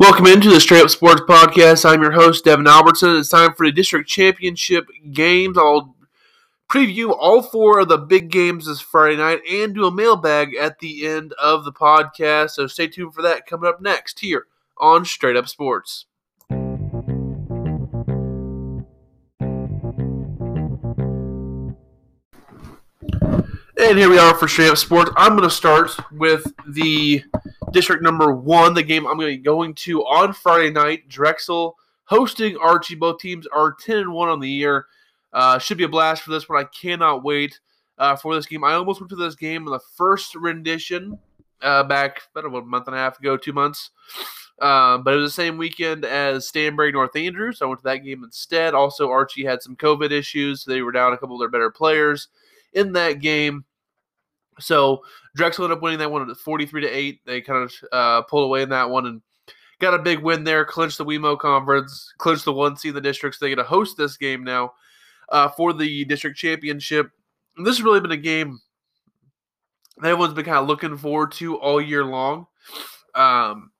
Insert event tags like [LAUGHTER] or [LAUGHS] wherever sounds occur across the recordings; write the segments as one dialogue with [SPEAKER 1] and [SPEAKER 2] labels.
[SPEAKER 1] Welcome into the Straight Up Sports Podcast. I'm your host, Devin Albertson. It's time for the district championship games. I'll preview all four of the big games this Friday night and do a mailbag at the end of the podcast. So stay tuned for that coming up next here on Straight Up Sports. And here we are for Straight Up Sports. I'm going to start with the district number one, the game I'm going to be going to on Friday night. Drexel hosting Archie. Both teams are 10 and 1 on the year. Uh, should be a blast for this one. I cannot wait uh, for this game. I almost went to this game in the first rendition uh, back about a month and a half ago, two months. Uh, but it was the same weekend as Stanberry North Andrews. So I went to that game instead. Also, Archie had some COVID issues. So they were down a couple of their better players in that game. So Drexel ended up winning that one at 43 to 8. They kind of uh, pulled away in that one and got a big win there, clinched the WeMo conference, clinched the one seed in the district. So they get to host this game now uh, for the district championship. And this has really been a game that everyone's been kind of looking forward to all year long. Um,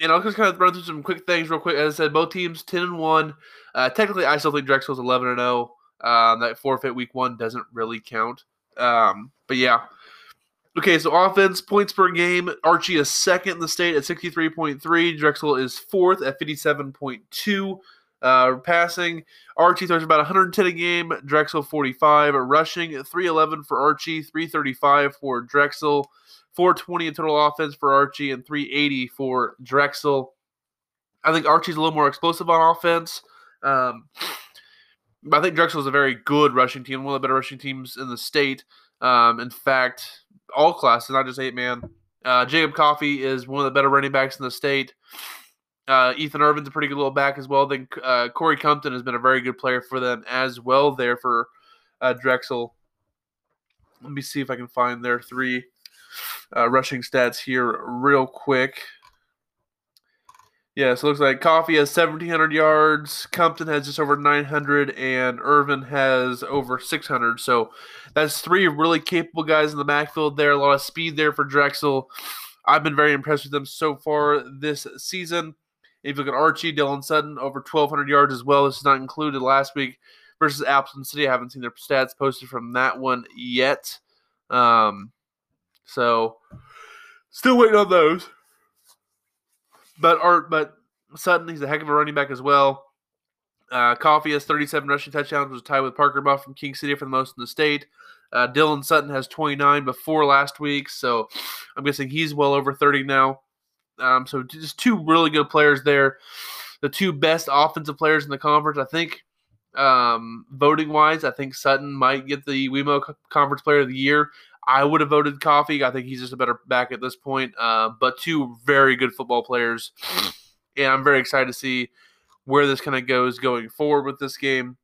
[SPEAKER 1] and I'll just kind of run through some quick things real quick. As I said, both teams 10 and 1. Uh, technically, I still think Drexel's 11 and 0. Um, that forfeit week one doesn't really count. Um, but yeah. Okay, so offense, points per game. Archie is second in the state at 63.3. Drexel is fourth at 57.2. Uh, passing, Archie throws about 110 a game. Drexel 45. Rushing, 311 for Archie, 335 for Drexel, 420 in total offense for Archie, and 380 for Drexel. I think Archie's a little more explosive on offense. Um, I think Drexel is a very good rushing team, one of the better rushing teams in the state. Um, in fact, all classes, not just eight man. Uh, Jacob Coffey is one of the better running backs in the state. Uh, Ethan Irvin's a pretty good little back as well. Then uh, Corey Compton has been a very good player for them as well there for uh, Drexel. Let me see if I can find their three uh, rushing stats here real quick. Yeah, so it looks like Coffey has 1,700 yards, Compton has just over 900, and Irvin has over 600. So that's three really capable guys in the backfield there. A lot of speed there for Drexel. I've been very impressed with them so far this season. If you look at Archie, Dylan Sutton, over 1,200 yards as well. This is not included last week versus Appleton City. I haven't seen their stats posted from that one yet. Um, so still waiting on those. But Art, but Sutton, he's a heck of a running back as well. Uh, Coffey has 37 rushing touchdowns, was tied with Parker Muff from King City for the most in the state. Uh, Dylan Sutton has 29 before last week, so I'm guessing he's well over 30 now. Um, so just two really good players there. The two best offensive players in the conference, I think. Um, voting wise, I think Sutton might get the WeMo Conference Player of the Year. I would have voted Coffey. I think he's just a better back at this point. Uh, but two very good football players. And I'm very excited to see where this kind of goes going forward with this game.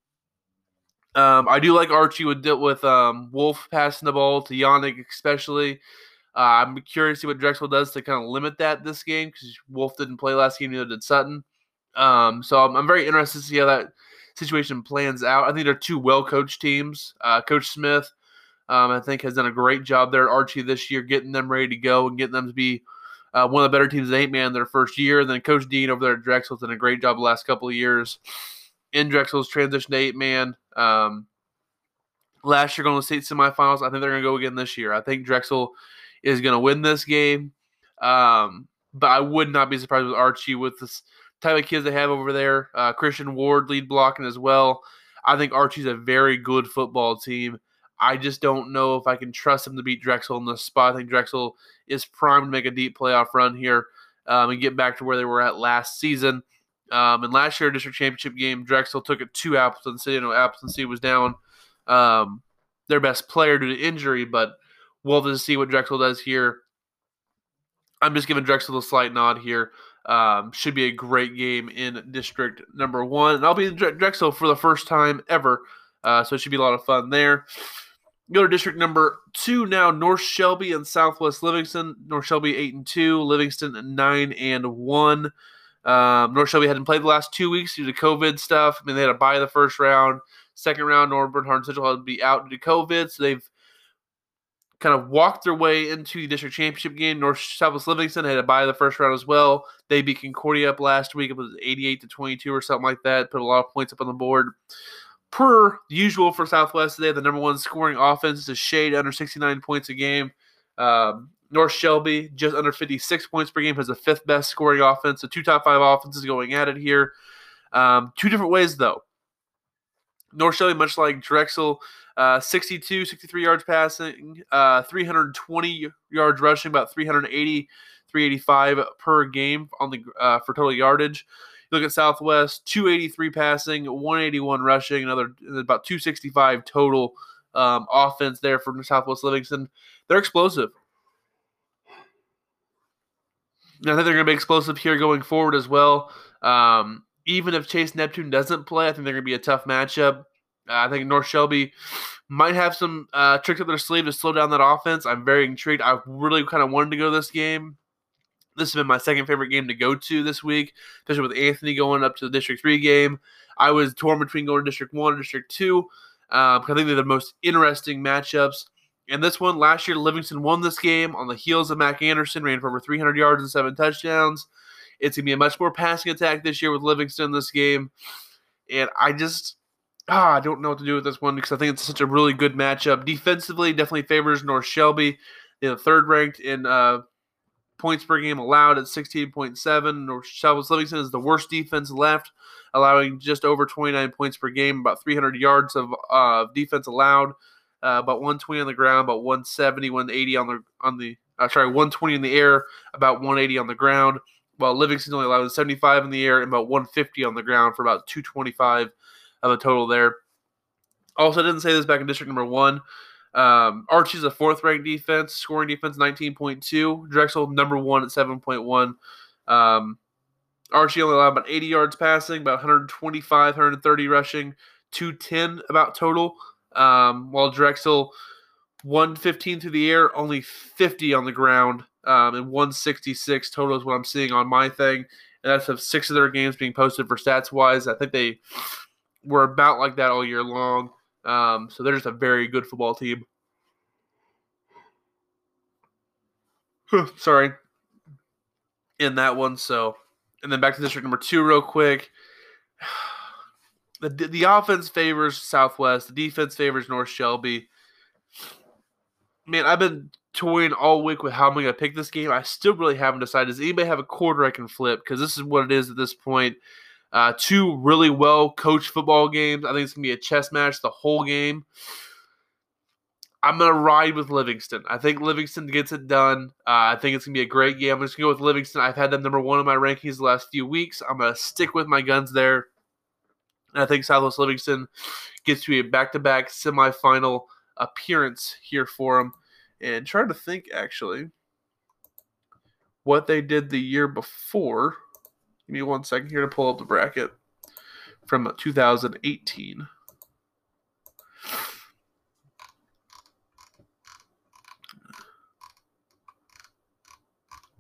[SPEAKER 1] Um, I do like Archie with with um, Wolf passing the ball to Yannick, especially. Uh, I'm curious to see what Drexel does to kind of limit that this game because Wolf didn't play last game, neither did Sutton. Um, so I'm, I'm, very interested to see how that situation plans out. I think they're two well coached teams. Uh, Coach Smith um, I think has done a great job there at Archie this year, getting them ready to go and getting them to be uh, one of the better teams in eight man their first year. And then Coach Dean over there at Drexel's done a great job the last couple of years in Drexel's transition to eight man. Um, last year going to the state semifinals. I think they're going to go again this year. I think Drexel is going to win this game. Um, but I would not be surprised with Archie with this type of kids they have over there. Uh, Christian Ward lead blocking as well. I think Archie's a very good football team. I just don't know if I can trust him to beat Drexel in this spot. I think Drexel is primed to make a deep playoff run here um, and get back to where they were at last season. Um, and last year, district championship game, Drexel took it to Appleton City. You know, Appleton City was down um, their best player due to injury, but we'll have to see what Drexel does here. I'm just giving Drexel a slight nod here. Um, should be a great game in district number one. And I'll be in Drexel for the first time ever. Uh, so it should be a lot of fun there. Go to district number two now. North Shelby and Southwest Livingston. North Shelby eight and two. Livingston nine and one. Um, North Shelby hadn't played the last two weeks due to COVID stuff. I mean, they had to buy the first round. Second round, Norborne Hardin Central had to be out due to COVID, so they've kind of walked their way into the district championship game. North Southwest Livingston had to buy the first round as well. They beat Concordia up last week. It was 88 to 22 or something like that. Put a lot of points up on the board. Per usual for Southwest, they have the number one scoring offense. It's a shade under 69 points a game. Um, North Shelby, just under 56 points per game, has the fifth best scoring offense. The two top five offenses going at it here. Um, two different ways, though. North Shelby, much like Drexel, uh, 62, 63 yards passing, uh, 320 yards rushing, about 380, 385 per game on the uh, for total yardage. Look at Southwest, 283 passing, 181 rushing, another about 265 total um, offense there from Southwest Livingston. They're explosive. I think they're going to be explosive here going forward as well. Um, even if Chase Neptune doesn't play, I think they're going to be a tough matchup. Uh, I think North Shelby might have some uh, tricks up their sleeve to slow down that offense. I'm very intrigued. I really kind of wanted to go to this game. This has been my second favorite game to go to this week, especially with Anthony going up to the District 3 game. I was torn between going to District 1 and District 2 um, I think they're the most interesting matchups. And this one, last year, Livingston won this game on the heels of Mac Anderson, ran for over 300 yards and seven touchdowns. It's going to be a much more passing attack this year with Livingston in this game. And I just, ah, I don't know what to do with this one because I think it's such a really good matchup. Defensively, definitely favors North Shelby. The third ranked in uh, points per game allowed at 16.7. North Shelby Livingston is the worst defense left, allowing just over 29 points per game, about 300 yards of uh, defense allowed uh, about 120 on the ground, about 170, 180 on the on the uh, sorry 120 in the air, about 180 on the ground. While Livingston only allowed 75 in the air and about 150 on the ground for about 225 of a total there. Also, I didn't say this back in district number one. Um, Archie's a fourth ranked defense, scoring defense 19.2. Drexel number one at 7.1. Um, Archie only allowed about 80 yards passing, about 125, 130 rushing, 210 about total. Um, while Drexel 115 through the air, only 50 on the ground, um, and 166 total is what I'm seeing on my thing. And that's of six of their games being posted for stats wise. I think they were about like that all year long. Um, so they're just a very good football team. [SIGHS] Sorry. In that one. So, and then back to district number two, real quick [SIGHS] the the offense favors Southwest, the defense favors North Shelby. Man, I've been toying all week with how I'm going to pick this game. I still really haven't decided. Does anybody have a quarter I can flip? Because this is what it is at this point. Uh, two really well coached football games. I think it's going to be a chess match the whole game. I'm going to ride with Livingston. I think Livingston gets it done. Uh, I think it's going to be a great game. I'm just going to go with Livingston. I've had them number one in my rankings the last few weeks. I'm going to stick with my guns there. And I think Southwest Livingston gets to be a back to back semifinal appearance here for them. And trying to think actually what they did the year before. Give me one second here to pull up the bracket from 2018.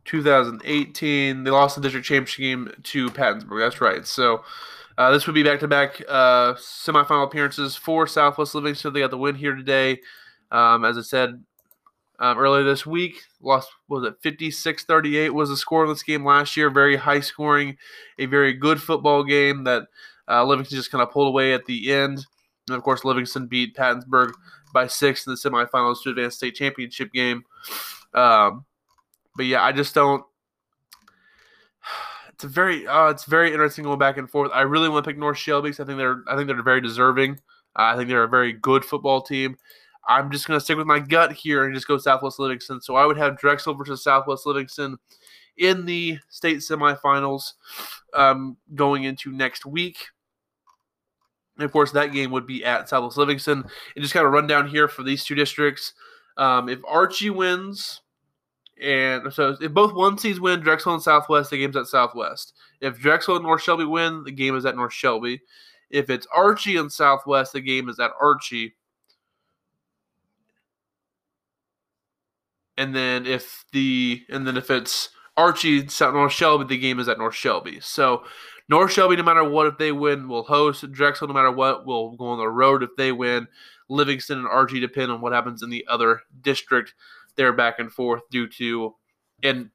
[SPEAKER 1] Two thousand eighteen, they lost the district championship game to Pattonsburg. That's right. So uh, this would be back to back semifinal appearances for Southwest Livingston. They got the win here today. Um, as I said um, earlier this week, lost, was it 56 38 was the score this game last year. Very high scoring, a very good football game that uh, Livingston just kind of pulled away at the end. And of course, Livingston beat Pattonsburg by six in the semifinals to advance state championship game. Um, but yeah, I just don't [SIGHS] it's a very uh, it's very interesting going back and forth. I really want to pick North Shelby because I think they're I think they're very deserving. Uh, I think they're a very good football team. I'm just going to stick with my gut here and just go Southwest Livingston. So I would have Drexel versus Southwest Livingston in the state semifinals um, going into next week. And of course, that game would be at Southwest Livingston. And just kind of run down here for these two districts. Um, if Archie wins, and so if both one seeds win, Drexel and Southwest, the game's at Southwest. If Drexel and North Shelby win, the game is at North Shelby. If it's Archie and Southwest, the game is at Archie. And then if the and then if it's Archie South North Shelby, the game is at North Shelby. So North Shelby, no matter what, if they win, will host. Drexel, no matter what, will go on the road if they win. Livingston and Archie depend on what happens in the other district. They're back and forth due to, and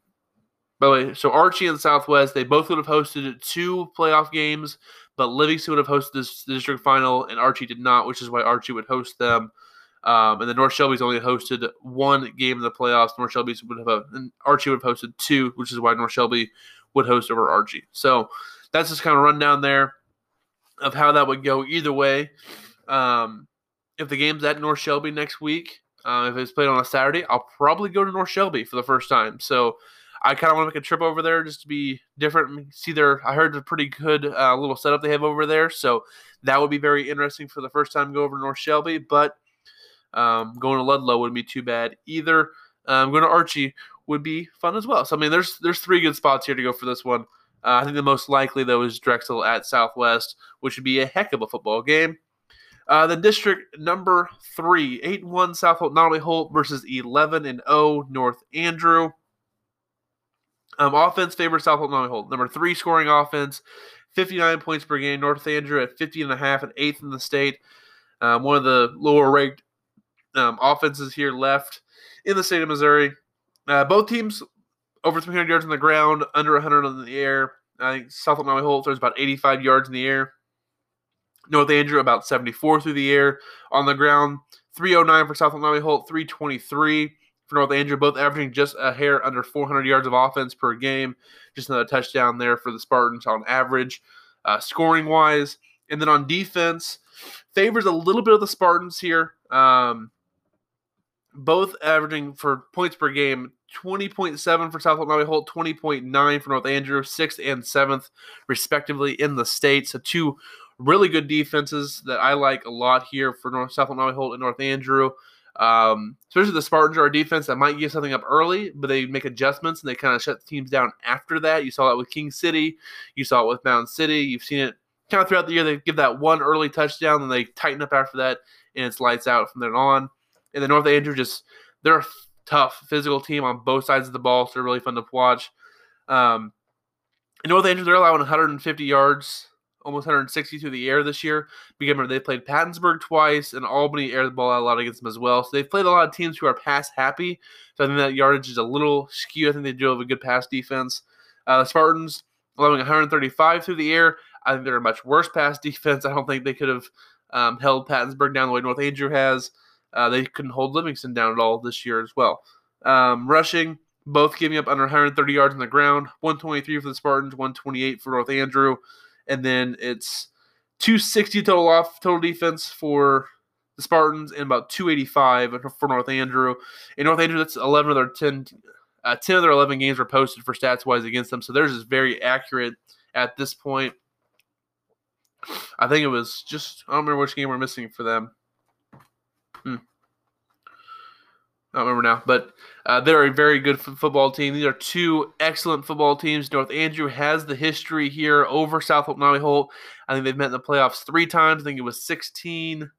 [SPEAKER 1] by the way, so Archie and Southwest, they both would have hosted two playoff games, but Livingston would have hosted this district final, and Archie did not, which is why Archie would host them. Um, and the North Shelby's only hosted one game in the playoffs. North Shelby's would have, and Archie would have hosted two, which is why North Shelby would host over Archie. So that's just kind of rundown there of how that would go either way. Um, if the game's at North Shelby next week, uh, if it's played on a Saturday, I'll probably go to North Shelby for the first time. So I kind of want to make a trip over there just to be different. See their, I heard a pretty good uh, little setup they have over there. So that would be very interesting for the first time go over to North Shelby. But um, going to Ludlow wouldn't be too bad either. Um, going to Archie would be fun as well. So I mean, there's there's three good spots here to go for this one. Uh, I think the most likely though is Drexel at Southwest, which would be a heck of a football game. Uh, the district number three, eight and one South Holt Holt versus eleven and zero oh, North Andrew. Um, offense favors South Holt Holt. Number three scoring offense, 59 points per game. North Andrew at 50 and a half and eighth in the state. Um, one of the lower ranked um, offenses here left in the state of Missouri. Uh, both teams over 300 yards on the ground, under 100 on the air. I think South Nodaway Holt throws about 85 yards in the air. North Andrew about 74 through the air on the ground. 309 for South Nodaway Holt, 323 for North Andrew, both averaging just a hair under 400 yards of offense per game. Just another touchdown there for the Spartans on average, uh, scoring wise. And then on defense, favors a little bit of the Spartans here. Um, both averaging for points per game 20.7 for South Nodaway Holt, 20.9 for North Andrew, sixth and seventh, respectively, in the state. So, two really good defenses that I like a lot here for North South Nodaway Holt and North Andrew. Um, especially the Spartans are a defense that might give something up early, but they make adjustments and they kind of shut the teams down after that. You saw that with King City, you saw it with Mound City, you've seen it kind of throughout the year. They give that one early touchdown, and they tighten up after that, and it's lights out from then on. And the North Andrew just they're a tough physical team on both sides of the ball, so they're really fun to watch. Um, North Andrew, they're allowing 150 yards, almost 160 through the air this year. Remember, they played Pattonsburg twice, and Albany aired the ball out a lot against them as well. So they've played a lot of teams who are pass happy. So I think that yardage is a little skewed. I think they do have a good pass defense. Uh, the Spartans allowing 135 through the air. I think they're a much worse pass [LAUGHS] defense. I don't think they could have um, held Pattonsburg down the way North Andrew has. Uh, they couldn't hold Livingston down at all this year as well. Um, rushing, both giving up under 130 yards on the ground. 123 for the Spartans, 128 for North Andrew, and then it's 260 total off total defense for the Spartans and about 285 for North Andrew. In North Andrew, that's 11 of their 10, uh, 10 of their 11 games were posted for stats wise against them, so theirs is very accurate at this point. I think it was just I don't remember which game we're missing for them. Hmm. I don't remember now, but uh, they're a very good f- football team. These are two excellent football teams. North Andrew has the history here over South Holt Nodaway Holt. I think they've met in the playoffs three times. I think it was 16,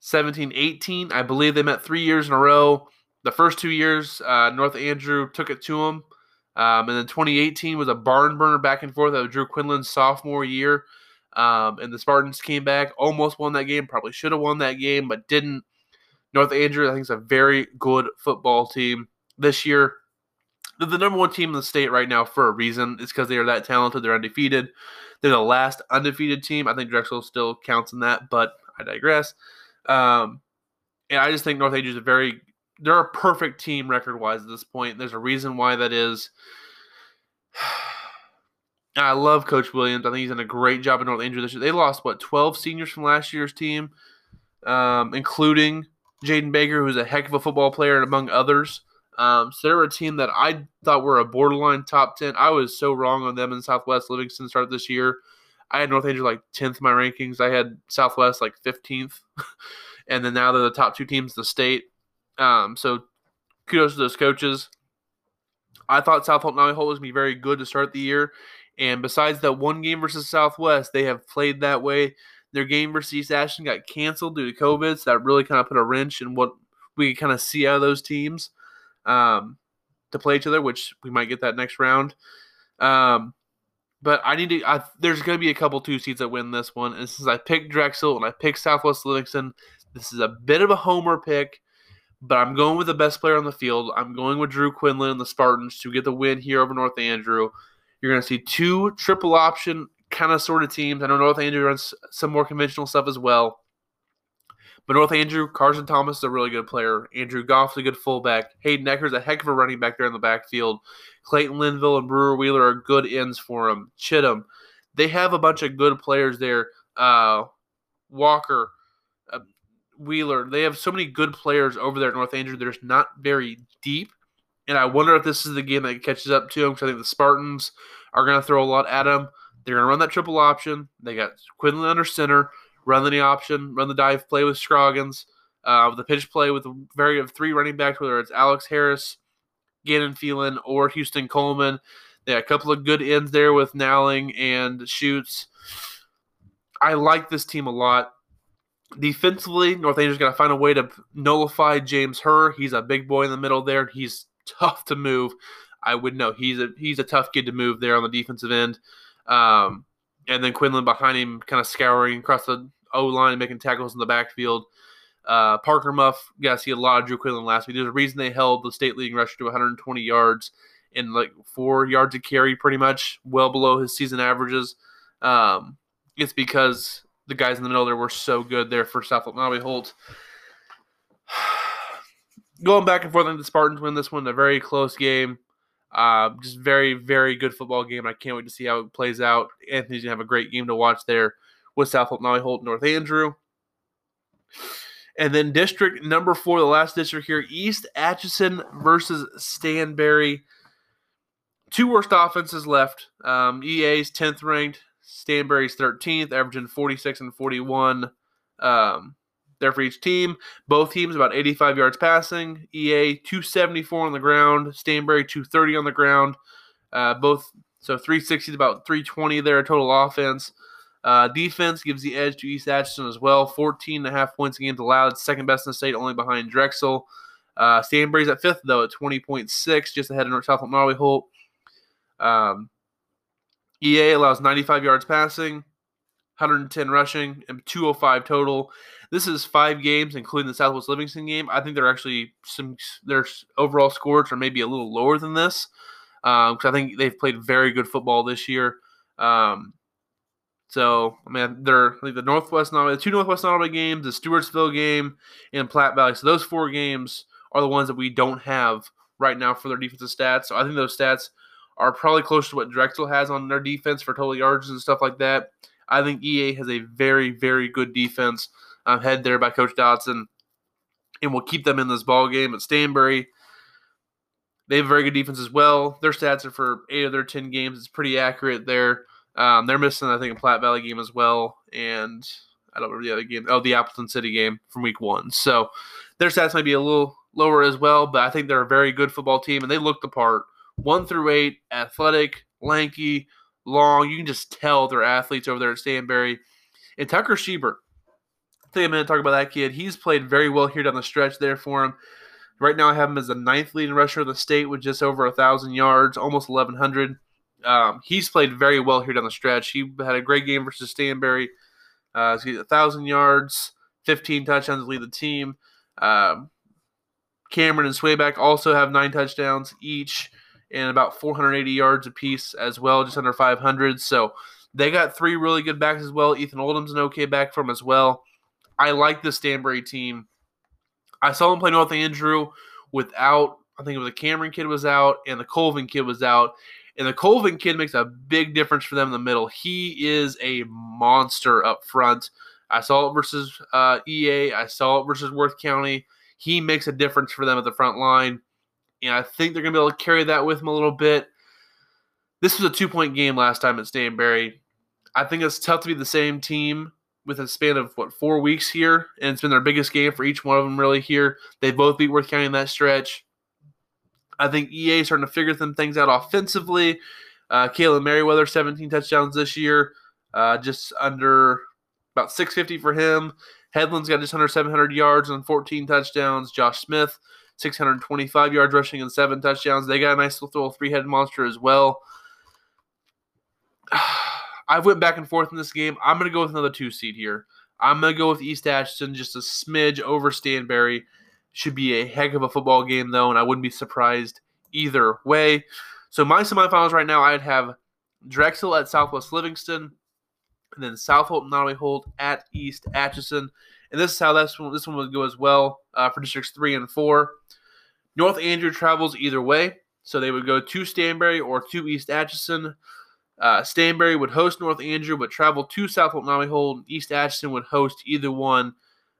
[SPEAKER 1] 17, 18. I believe they met three years in a row. The first two years, uh, North Andrew took it to them. Um, and then 2018 was a barn burner back and forth. That was Drew Quinlan's sophomore year. Um, and the Spartans came back, almost won that game, probably should have won that game, but didn't. North Andrew, I think, is a very good football team this year. They're the number one team in the state right now for a reason. It's because they are that talented. They're undefeated. They're the last undefeated team. I think Drexel still counts in that, but I digress. Um, and I just think North Andrew is a very they're a perfect team record wise at this point. There's a reason why that is. [SIGHS] I love Coach Williams. I think he's done a great job in North Andrew this year. They lost what 12 seniors from last year's team, um, including Jaden Baker, who's a heck of a football player, and among others. Um, so they're a team that I thought were a borderline top 10. I was so wrong on them in Southwest Livingston start this year. I had North Andrew like 10th in my rankings. I had Southwest like 15th. [LAUGHS] and then now they're the top two teams in the state. Um, so kudos to those coaches. I thought South Holt Holt was going to be very good to start the year. And besides that one game versus Southwest, they have played that way. Their game versus East Atchison got canceled due to COVID, so that really kind of put a wrench in what we kind of see out of those teams um, to play each other, which we might get that next round. Um, but I need to. I, there's going to be a couple two seeds that win this one, and since I picked Drexel and I picked Southwest Livingston, this is a bit of a homer pick. But I'm going with the best player on the field. I'm going with Drew Quinlan and the Spartans to get the win here over North Andrew. You're going to see two triple option kind of sort of teams. I know North Andrew runs some more conventional stuff as well. But North Andrew, Carson Thomas is a really good player. Andrew Goff's a good fullback. Hayden Ecker's a heck of a running back there in the backfield. Clayton Linville and Brewer Wheeler are good ends for him. Chittum. They have a bunch of good players there. Uh, Walker, uh, Wheeler. They have so many good players over there at North Andrew. They're just not very deep. And I wonder if this is the game that catches up to them because I think the Spartans are going to throw a lot at them. They're going to run that triple option. They got Quinlan under center, run the option, run the dive play with Scroggins, uh, the pitch play with a very of three running backs, whether it's Alex Harris, Gannon Phelan, or Houston Coleman. They got a couple of good ends there with Nowling and Shoots. I like this team a lot. Defensively, North Andrew's got to find a way to nullify James Hur. He's a big boy in the middle there. He's tough to move. I would know he's a he's a tough kid to move there on the defensive end. Um, and then Quinlan behind him, kind of scouring across the O line and making tackles in the backfield. Uh, Parker Muff, got to see a lot of Drew Quinlan last week. There's a reason they held the state leading rusher to 120 yards in like four yards of carry, pretty much, well below his season averages. Um, it's because the guys in the middle there were so good there for South Nabi Holt. Going back and forth, think the Spartans win this one. A very close game. Uh, just very, very good football game. I can't wait to see how it plays out. Anthony's gonna have a great game to watch there with South Nabi Holt, North Andrew. And then district number four, the last district here, East Atchison versus Stanberry. Two worst offenses left. Um, EA's 10th ranked, Stanberry's 13th, averaging 46 and 41 um, there for each team. Both teams about 85 yards passing. EA 274 on the ground, Stanberry 230 on the ground. Uh, both so 360 is about 320 there total offense. Uh, defense gives the edge to East Atchison as well. 14 and a half points a game allowed, second best in the state, only behind Drexel. Uh, Stanberry's at fifth though at 20.6, just ahead of North South Marley Holt. Um, EA allows 95 yards passing, 110 rushing, and 205 total. This is five games, including the Southwest Livingston game. I think they're actually some their overall scores are maybe a little lower than this because um, I think they've played very good football this year. Um, so I mean, they're the Northwest the two Northwest Nodaway games, the Stewartsville game, and Platte Valley. So those four games are the ones that we don't have right now for their defensive stats. So I think those stats are probably close to what Drexel has on their defense for total yards and stuff like that. I think EA has a very, very good defense um, head there by Coach Dodson, and will keep them in this ball game at Stanberry, They have a very good defense as well. Their stats are for eight of their ten games. It's pretty accurate there. Um, they're missing, I think, a Platte Valley game as well, and I don't remember the other game. Oh, the Appleton City game from Week One. So their stats might be a little lower as well, but I think they're a very good football team, and they look the part one through eight, athletic, lanky, long. You can just tell they're athletes over there at Stanberry. And Tucker Schieber, take a minute to talk about that kid. He's played very well here down the stretch there for him. Right now, I have him as the ninth leading rusher of the state with just over a thousand yards, almost eleven hundred. Um, he's played very well here down the stretch. He had a great game versus Stanberry. Uh, a thousand yards, fifteen touchdowns to lead the team. Um, Cameron and Swayback also have nine touchdowns each and about 480 yards apiece as well, just under 500. So they got three really good backs as well. Ethan Oldham's an okay back from as well. I like the Stanberry team. I saw them play North Andrew without, I think it was the Cameron kid was out and the Colvin kid was out. And the Colvin kid makes a big difference for them in the middle. He is a monster up front. I saw it versus uh, EA. I saw it versus Worth County. He makes a difference for them at the front line and I think they're going to be able to carry that with them a little bit. This was a two point game last time at Stanberry. I think it's tough to be the same team with a span of what four weeks here, and it's been their biggest game for each one of them really here. They both beat Worth County in that stretch. I think EA is starting to figure some things out offensively. Uh, Caleb Merriweather, 17 touchdowns this year, uh, just under about 650 for him. Headland's got just under 700 yards and 14 touchdowns. Josh Smith, 625 yards rushing and seven touchdowns. They got a nice little three headed monster as well. [SIGHS] I went back and forth in this game. I'm going to go with another two seed here. I'm going to go with East Atchison, just a smidge over Stanberry. Should be a heck of a football game, though, and I wouldn't be surprised either way. So, my semifinals right now, I'd have Drexel at Southwest Livingston, and then South Holt Nodaway Holt at East Atchison. And this is how this one, this one would go as well uh, for districts three and four. North Andrew travels either way, so they would go to Stanberry or to East Atchison. Uh, Stanberry would host North Andrew, but travel to South Nodaway Holt. East Atchison would host either one.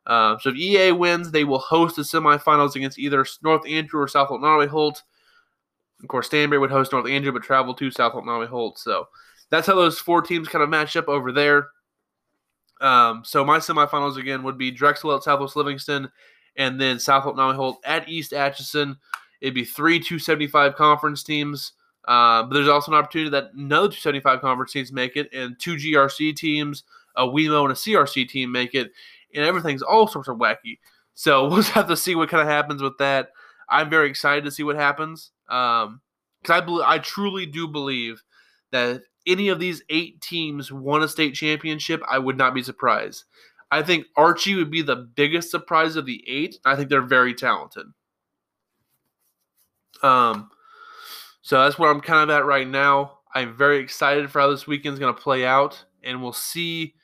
[SPEAKER 1] Uh, so if EA wins, they will host the semifinals against either North Andrew or South Nodaway Holt. Of course, Stanberry would host North Andrew, but travel to South Nodaway Holt. So that's how those four teams kind of match up over there. Um, so my semifinals again would be Drexel at Southwest Livingston, and then South Holt Nodaway Holt at East Atchison. It'd be three 275 conference teams. Uh, but there's also an opportunity that no 275 conference teams make it, and two GRC teams, a WeMo and a CRC team make it, and everything's all sorts of wacky. So [LAUGHS] we'll have to see what kind of happens with that. I'm very excited to see what happens because um, I believe I truly do believe that any of these eight teams won a state championship, I would not be surprised. I think Archie would be the biggest surprise of the eight. I think they're very talented. Um, so that's where I'm kind of at right now. I'm very excited for how this weekend's going to play out, and we'll see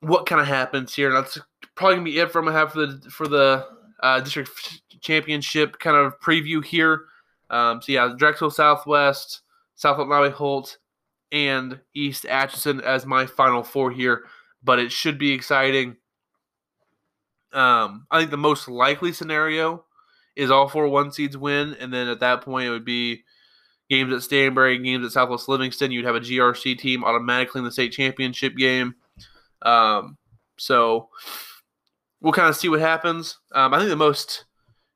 [SPEAKER 1] what kind of happens here. And that's probably gonna be it gonna have for the for the uh, district championship kind of preview here. Um, so yeah, Drexel Southwest, South Nodaway Holt, and East Atchison as my final four here. But it should be exciting. Um, I think the most likely scenario is all four one seeds win, and then at that point it would be games at Stanberry, games at Southwest Livingston. You'd have a GRC team automatically in the state championship game. Um, so we'll kind of see what happens. Um, I think the most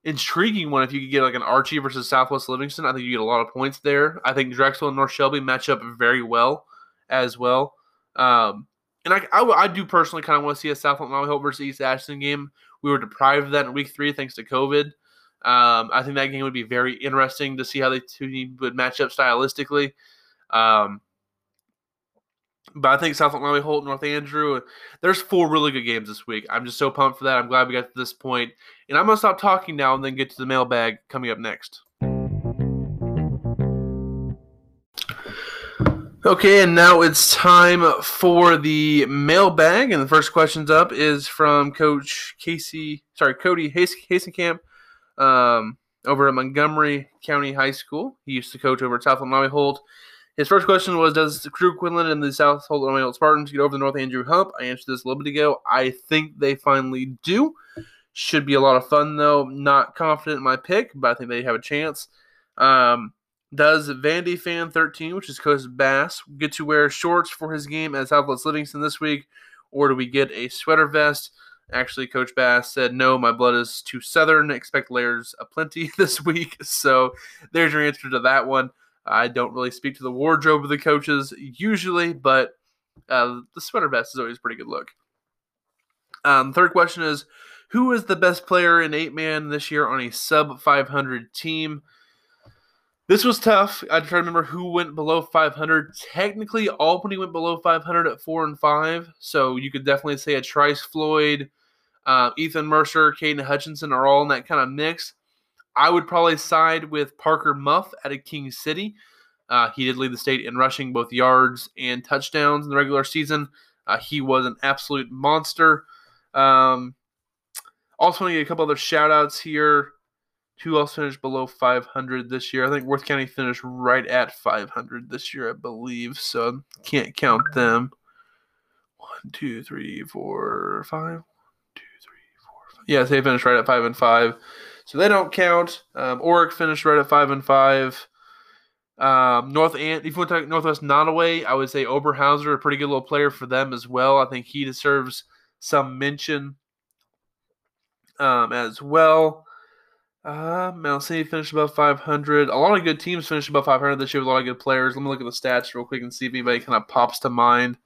[SPEAKER 1] intriguing one, if you could get like an Archie versus Southwest Livingston, I think you get a lot of points there. I think Drexel and North Shelby match up very well as well. Um, and I, I, I, do personally kind of want to see a South Nodaway Holt versus East Atchison game. We were deprived of that in week three thanks to COVID. Um, I think that game would be very interesting to see how the two teams would match up stylistically. Um, but I think South Nodaway Holt, North Andrew, there's four really good games this week. I'm just so pumped for that. I'm glad we got to this point. And I'm going to stop talking now and then get to the mailbag coming up next. Okay, and now it's time for the mailbag. And the first question's up is from Coach Casey, sorry, Cody Hasenkamp um, over at Montgomery County High School. He used to coach over at South Nodaway Holt. His first question was Does the Drew Quinlan and the South Holt Spartans get over the North Andrew hump? I answered this a little bit ago. I think they finally do. Should be a lot of fun, though. Not confident in my pick, but I think they have a chance. Um, does Vandy Fan 13, which is Coach Bass, get to wear shorts for his game at Southwest Livingston this week, or do we get a sweater vest? Actually, Coach Bass said, No, my blood is too southern. Expect layers aplenty [LAUGHS] this week. So there's your answer to that one. I don't really speak to the wardrobe of the coaches usually, but uh, the sweater vest is always a pretty good look. Um, third question is Who is the best player in eight man this year on a sub 500 team? This was tough. I try to remember who went below 500. Technically, Albany went below 500 at four and five, so you could definitely say a Trice Floyd, uh, Ethan Mercer, Caden Hutchinson are all in that kind of mix. I would probably side with Parker Muff at a King City. Uh, he did lead the state in rushing both yards and touchdowns in the regular season. Uh, he was an absolute monster. Um, also, want to get a couple other shout outs here. Who else finished below 500 this year? I think Worth County finished right at 500 this year, I believe. So can't count them. One, two, three, four, five. One, two, three, four, five. Yes, they finished right at five and five. So they don't count. Um, Orrick finished right at five and five. Um, North and if you want to talk Northwest Nodaway, I would say Oberhauser, a pretty good little player for them as well. I think he deserves some mention um, as well. Uh, Mound City finished above 500. A lot of good teams finished above 500 this year with a lot of good players. Let me look at the stats real quick and see if anybody kind of pops to mind.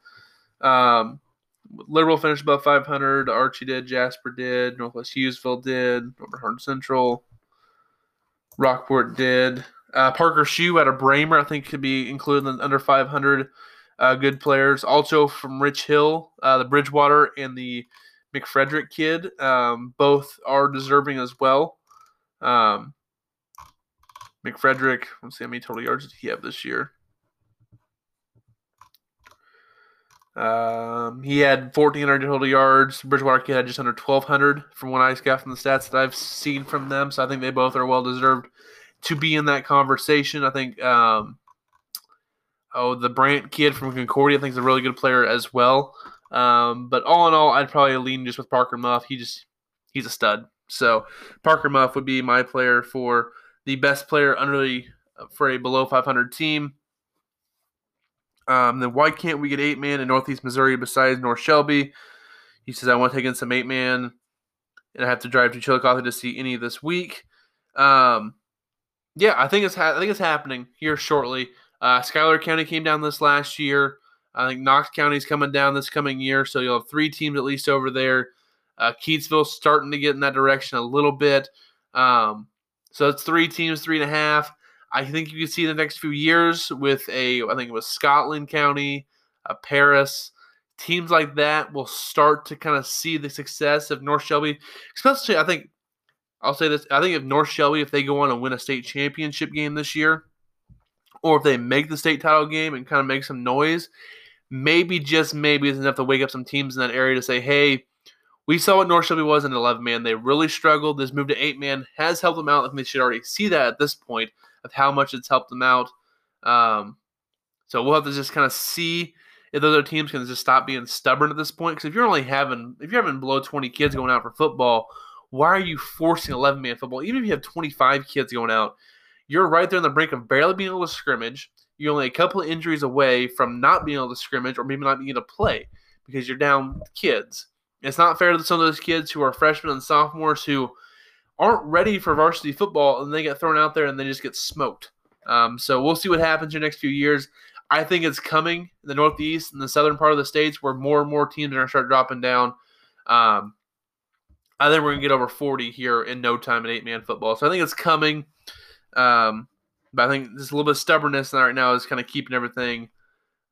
[SPEAKER 1] Um, Liberal finished above 500. Archie did. Jasper did. Northwest Hughesville did. Robert Central. Rockport did. Uh, Parker Shue out of Braymer, I think, could be included in under 500 uh, good players. Also from Rich Hill, uh, the Bridgewater and the McFrederick kid, um, both are deserving as well. Um, McFrederick, let's see how many total yards did he have this year. Um, he had 1,400 total yards. Bridgewater kid had just under 1,200 from what I got from the stats that I've seen from them. So I think they both are well deserved to be in that conversation. I think, um, oh, the Brant kid from Concordia, I think is a really good player as well. Um, but all in all, I'd probably lean just with Parker Muff. He just he's a stud. So Parker Muff would be my player for the best player under the for a below 500 team. Um, then why can't we get eight man in Northeast Missouri besides North Shelby? He says I want to take in some eight man, and I have to drive to Chillicothe to see any this week. Um, yeah, I think it's ha- I think it's happening here shortly. Uh, Schuyler County came down this last year. I think Knox County's coming down this coming year, so you'll have three teams at least over there. Uh, Keytesville's starting to get in that direction a little bit. Um, so it's three teams, three and a half. I think you can see in the next few years with a, I think it was Scotland County, uh, Paris, teams like that will start to kind of see the success of North Shelby. Especially, I think, I'll say this: I think if North Shelby, if they go on and win a state championship game this year, or if they make the state title game and kind of make some noise, maybe just maybe is enough to wake up some teams in that area to say, hey, we saw what North Shelby was in 11 man. They really struggled. This move to 8 man has helped them out. I think they should already see that at this point of how much it's helped them out. Um, so we'll have to just kind of see if those other teams can just stop being stubborn at this point. Because if you're only having if you're having below 20 kids going out for football, why are you forcing 11 man football? Even if you have 25 kids going out, you're right there on the brink of barely being able to scrimmage. You're only a couple of injuries away from not being able to scrimmage or maybe not being able to play because you're down kids. It's not fair to some of those kids who are freshmen and sophomores who aren't ready for varsity football and they get thrown out there and they just get smoked. Um, so we'll see what happens in the next few years. I think it's coming in the Northeast and the southern part of the states where more and more teams are going to start dropping down. Um, I think we're going to get over 40 here in no time in eight man football. So I think it's coming. Um, but I think there's a little bit of stubbornness right now is kind of keeping everything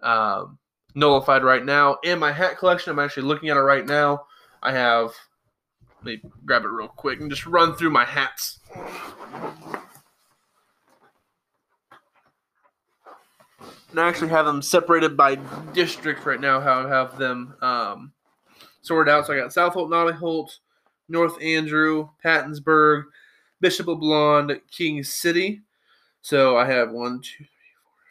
[SPEAKER 1] um, nullified right now. In my hat collection, I'm actually looking at it right now. I have, let me grab it real quick and just run through my hats. And I actually have them separated by district right now, how I have them um, sorted out. So I got South Holt, Nolly Holt, North Andrew, Pattonsburg, Bishop of LeBlond, King City. So I have one, two,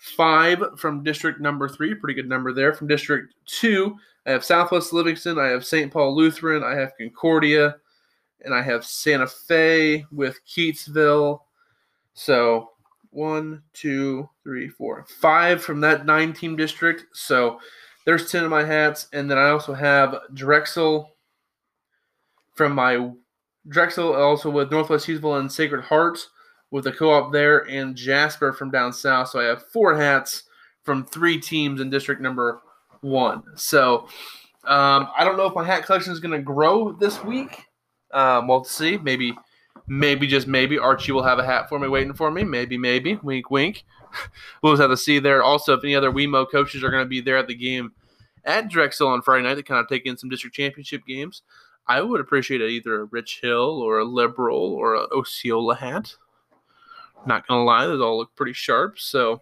[SPEAKER 1] five from district number three, pretty good number there. From district two, I have Southwest Livingston, I have St. Paul Lutheran, I have Concordia, and I have Santa Fe with Keytesville. So one, two, three, four, five from that nine team district. So there's 10 of my hats. And then I also have Drexel from my Drexel, also with Northwest Hughesville and Sacred Hearts with the co-op there, and Jasper from down south. So I have four hats from three teams in district number one. So um, I don't know if my hat collection is going to grow this week. Um, we'll see. Maybe, maybe just maybe Archie will have a hat for me waiting for me. Maybe, maybe. Wink, wink. [LAUGHS] we'll just have to see there. Also, if any other WeMo coaches are going to be there at the game at Drexel on Friday night to kind of take in some district championship games, I would appreciate either a Rich Hill or a Liberal or a Osceola hat. Not gonna lie, those all look pretty sharp. So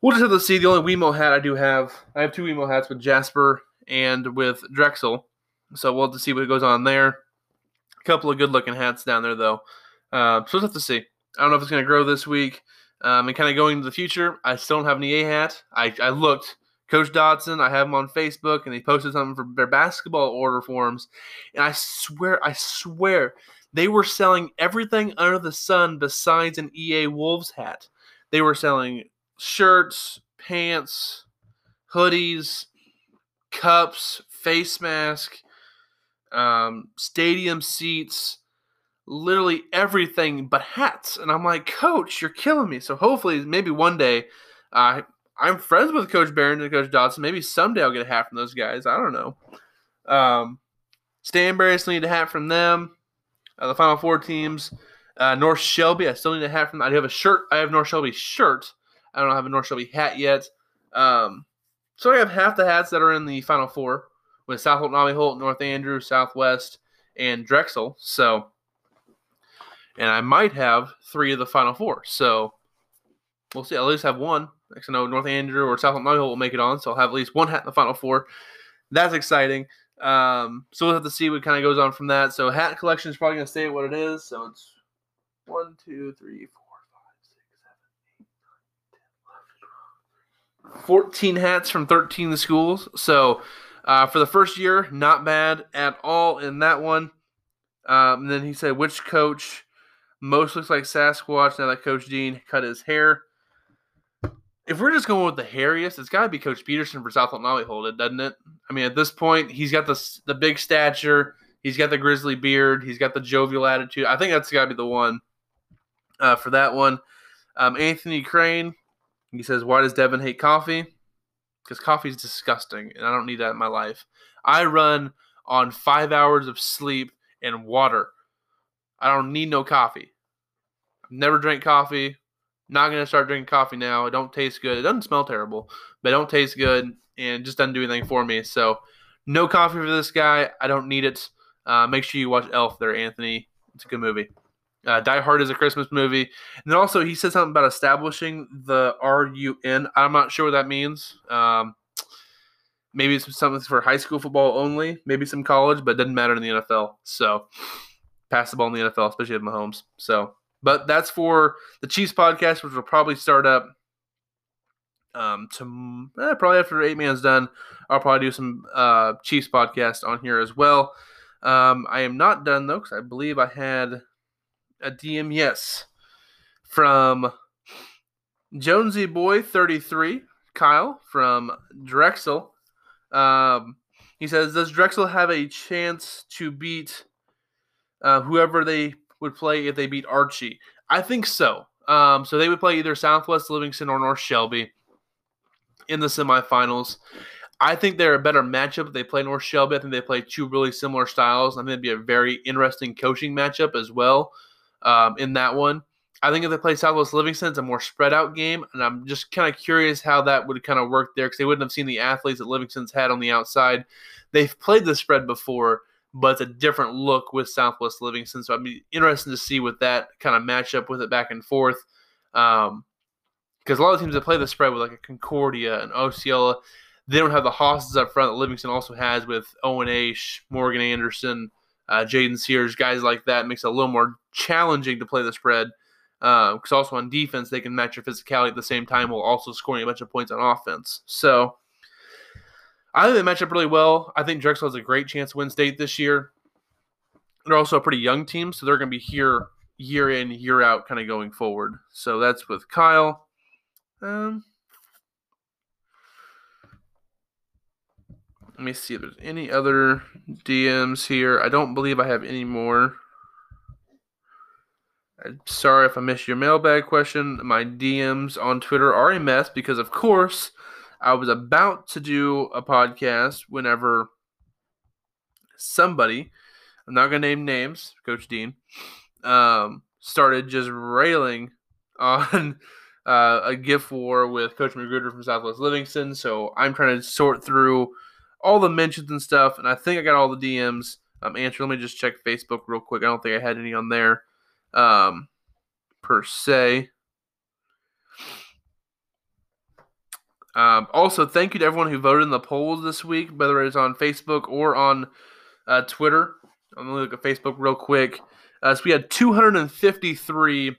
[SPEAKER 1] we'll just have to see. The only WeMo hat I do have, I have two WeMo hats with Jasper and with Drexel. So we'll have to see what goes on there. A couple of good looking hats down there though. Uh, so we'll have to see. I don't know if it's gonna grow this week. Um, and kind of going into the future, I still don't have any A hat. I, I looked. Coach Dodson, I have him on Facebook, and he posted something for their basketball order forms. And I swear, I swear, they were selling everything under the sun besides an EA Wolves hat. They were selling shirts, pants, hoodies, cups, face mask, um, stadium seats, literally everything but hats. And I'm like, Coach, you're killing me. So hopefully, maybe one day, uh, I'm friends with Coach Barron and Coach Dodson. Maybe someday I'll get a hat from those guys. I don't know. Um, Stanberry still need a hat from them uh, the Final Four teams. Uh, North Shelby, I still need a hat from. I have a shirt. I have North Shelby shirt. I don't have a North Shelby hat yet. Um, so I have half the hats that are in the final four with South Holt, Nami Holt, North Andrew, Southwest, and Drexel. So, and I might have three of the final four. So we'll see. I'll at least have one. I know North Andrew or South Holt, Nami Holt will make it on. So I'll have at least one hat in the final four. That's exciting. Um, so we'll have to see what kind of goes on from that. So hat collection is probably going to stay what it is. So it's one, two, three, four, five, six, seven, eight, nine, 10, 11, 14 hats from 13 schools. So uh, for the first year, not bad at all in that one. Um, and then he said, which coach most looks like Sasquatch now that Coach Dean cut his hair? If we're just going with the hairiest, it's got to be Coach Peterson for South Holt it, doesn't it? I mean, at this point, he's got the the big stature, he's got the grizzly beard, he's got the jovial attitude. I think that's got to be the one uh, for that one. Um, Anthony Crane, he says, "Why does Devin hate coffee?" Because coffee is disgusting, and I don't need that in my life. I run on five hours of sleep and water. I don't need no coffee. I've never drank coffie. Not gonna start drinking coffee now. It don't taste good. It doesn't smell terrible, but it don't taste good and just doesn't do anything for me. So no coffee for this guy. I don't need it. Uh, make sure you watch Elf there, Anthony. It's a good movie. Uh, Die Hard is a Christmas movie, and then also he said something about establishing the R U N. I'm not sure what that means. Um, maybe it's something for high school football only. Maybe some college, but it doesn't matter in the NFL. So pass the ball in the NFL, especially at Mahomes. So but that's for the Chiefs podcast, which will probably start up um, to eh, probably after eight man's done. I'll probably do some uh, Chiefs podcast on here as well. Um, I am not done though, because I believe I had a DM yes from Jonesy Boy 33, Kyle from Drexel. Um, he says, Does Drexel have a chance to beat uh, whoever they would play if they beat Archie? I think so. Um, so they would play either Southwest Livingston or North Shelby in the semifinals. I think they're a better matchup if they play North Shelby. I think they play two really similar styles. I think it'd be a very interesting coaching matchup as well um, in that one. I think if they play Southwest Livingston, it's a more spread out game, and I'm just kind of curious how that would kind of work there because they wouldn't have seen the athletes that Livingston's had on the outside. They've played the spread before, but it's a different look with Southwest Livingston. So I'd be interested to see what that kind of match up with it back and forth. Um, because a lot of teams that play the spread with like a Concordia and Osceola, they don't have the hosses up front that Livingston also has with Owen H, Morgan Anderson, uh, Jaden Sears, guys like that. It makes it a little more challenging to play the spread. Because uh, also on defense, they can match your physicality at the same time while also scoring a bunch of points on offense. So I think they match up really well. I think Drexel has a great chance to win state this year. They're also a pretty young team, so they're going to be here year in, year out, kind of going forward. So that's with Kyle. Um, let me see if there's any other DMs here. I don't believe I have any more. Sorry if I missed your mailbag question. My DMs on Twitter are a mess because, of course, I was about to do a podcast whenever somebody, I'm not going to name names, Coach Dean, um, started just railing on [LAUGHS] uh, a gift war with Coach Magruder from Southwest Livingston. So I'm trying to sort through all the mentions and stuff, and I think I got all the DMs um, answered. Let me just check Facebook real quick. I don't think I had any on there um, per se. Um, also, thank you to everyone who voted in the polls this week, whether it's on Facebook or on uh, Twitter. I'm going to look at Facebook real quick. Uh, so we had 253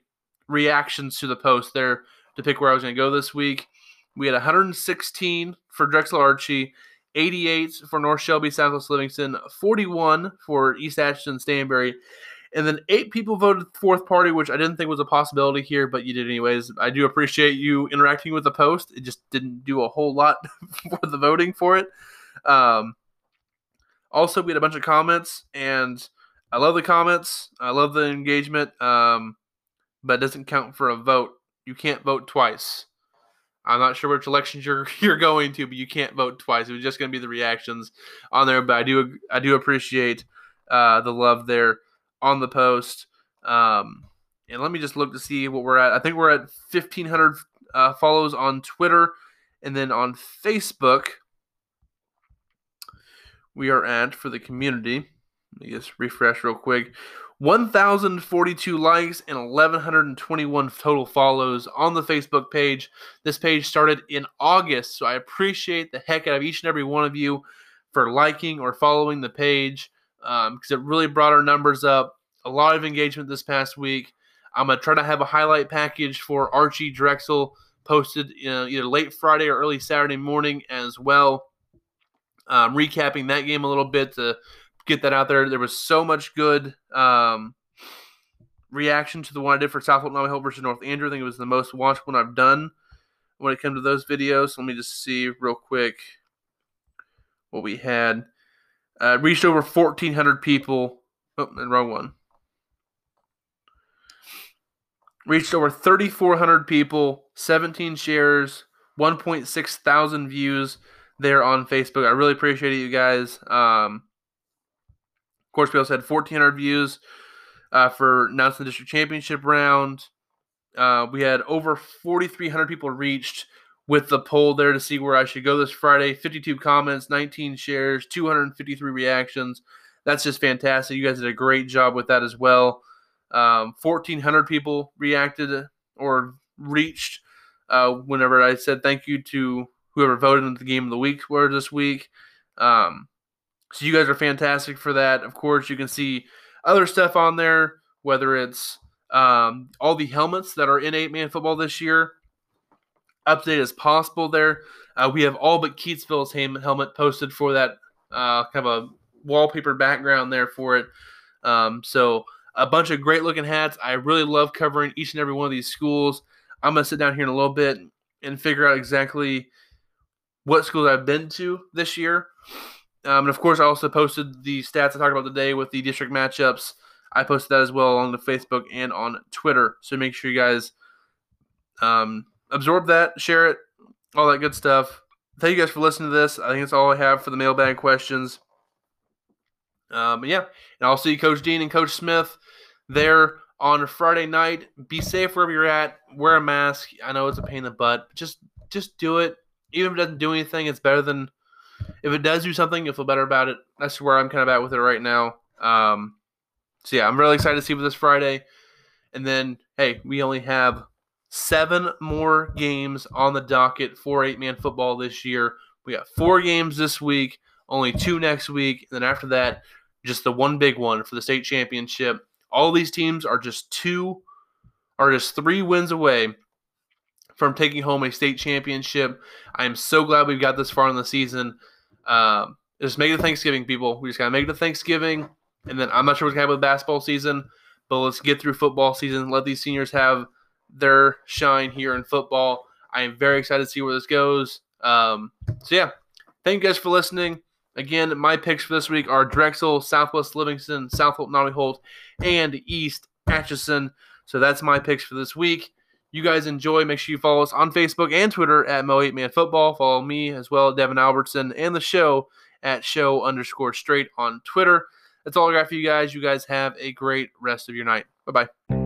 [SPEAKER 1] reactions to the post there to pick where I was going to go this week. We had 116 for Drexel Archie, 88 for North Shelby Southwest Livingston, 41 for East Atchison Stanberry, and then eight people voted fourth party, which I didn't think was a possibility here, but you did anyways. I do appreciate you interacting with the post. It just didn't do a whole lot [LAUGHS] for the voting for it. Um, also, we had a bunch of comments, and I love the comments. I love the engagement, um, but it doesn't count for a vote. You can't vote twice. I'm not sure which elections you're [LAUGHS] you're going to, but you can't vote twice. It was just going to be the reactions on there. But I do I do appreciate uh, the love there on the post. Um, And let me just look to see what we're at. I think we're at 1,500 uh, follows on Twitter. And then on Facebook, we are at for the community. Let me just refresh real quick. 1,042 likes and 1,121 total follows on the Facebook page. This page started in August, so I appreciate the heck out of each and every one of you for liking or following the page because um, it really brought our numbers up. A lot of engagement this past week. I'm to try to have a highlight package for Archie Drexel posted you know, either late Friday or early Saturday morning as well. Um, recapping that game a little bit to get that out there. There was so much good um, reaction to the one I did for South Holt Nodaway-Holt versus North Andrew. I think it was the most watched one I've done when it comes to those videos. Let me just see real quick what we had. Uh, reached over 1,400 people. Oh, wrong one. Reached over 3,400 people, 17 shares, 1.6 thousand views there on Facebook. I really appreciate it, you guys. Um, course, we also had 1,400 views uh, for announcing the district championship round. Uh, we had over 4,300 people reached with the poll there to see where I should go this Friday. 52 comments, 19 shares, 253 reactions. That's just fantastic. You guys did a great job with that as well. Um, 1,400 people reacted or reached uh, whenever I said thank you to whoever voted in the game of the week were this week. Um, so you guys are fantastic for that. Of course, you can see other stuff on there, whether it's um, all the helmets that are in eight man football this year, update as possible there. Uh, we have all but Keytesville's helmet posted for that uh, kind of a wallpaper background there for it. Um, so a bunch of great looking hats. I really love covering each and every one of these schools. I'm gonna sit down here in a little bit and figure out exactly what schools I've been to this year. Um, and of course, I also posted the stats I talked about today with the district matchups. I posted that as well along the Facebook and on Twitter. So make sure you guys um, absorb that, share it, all that good stuff. Thank you guys for listening to this. I think that's all I have for the mailbag questions. Um, yeah, and I'll see you, Coach Dean and Coach Smith there on Friday night. Be safe wherever you're at. Wear a mask. I know it's a pain in the butt. just just do it. Even if it doesn't do anything, it's better than if it does do something, you'll feel better about it. That's where I'm kind of at with it right now. Um, so yeah, I'm really excited to see what this Friday. And then, hey, we only have seven more games on the docket for eight man football this year. We got four games this week, only two next week. And then after that, just the one big one for the state championship. All these teams are just two, are just three wins away from taking home a state championship. I am so glad we've got this far in the season. Um, just make it Thanksgiving, people. We just gotta make it to Thanksgiving, and then I'm not sure what's gonna happen with basketball season, but let's get through football season. Let these seniors have their shine here in football. I am very excited to see where this goes. Um, so yeah, thank you guys for listening. Again, my picks for this week are Drexel, Southwest Livingston, Southholt, Nodaway-Holt, and East Atchison. So that's my picks for this week you guys enjoy, make sure you follow us on Facebook and Twitter at Mo8Man Football. Follow me as well, Devin Albertson, and the show at show underscore straight on Twitter. That's all I got for you guys. You guys have a great rest of your night. Bye bye.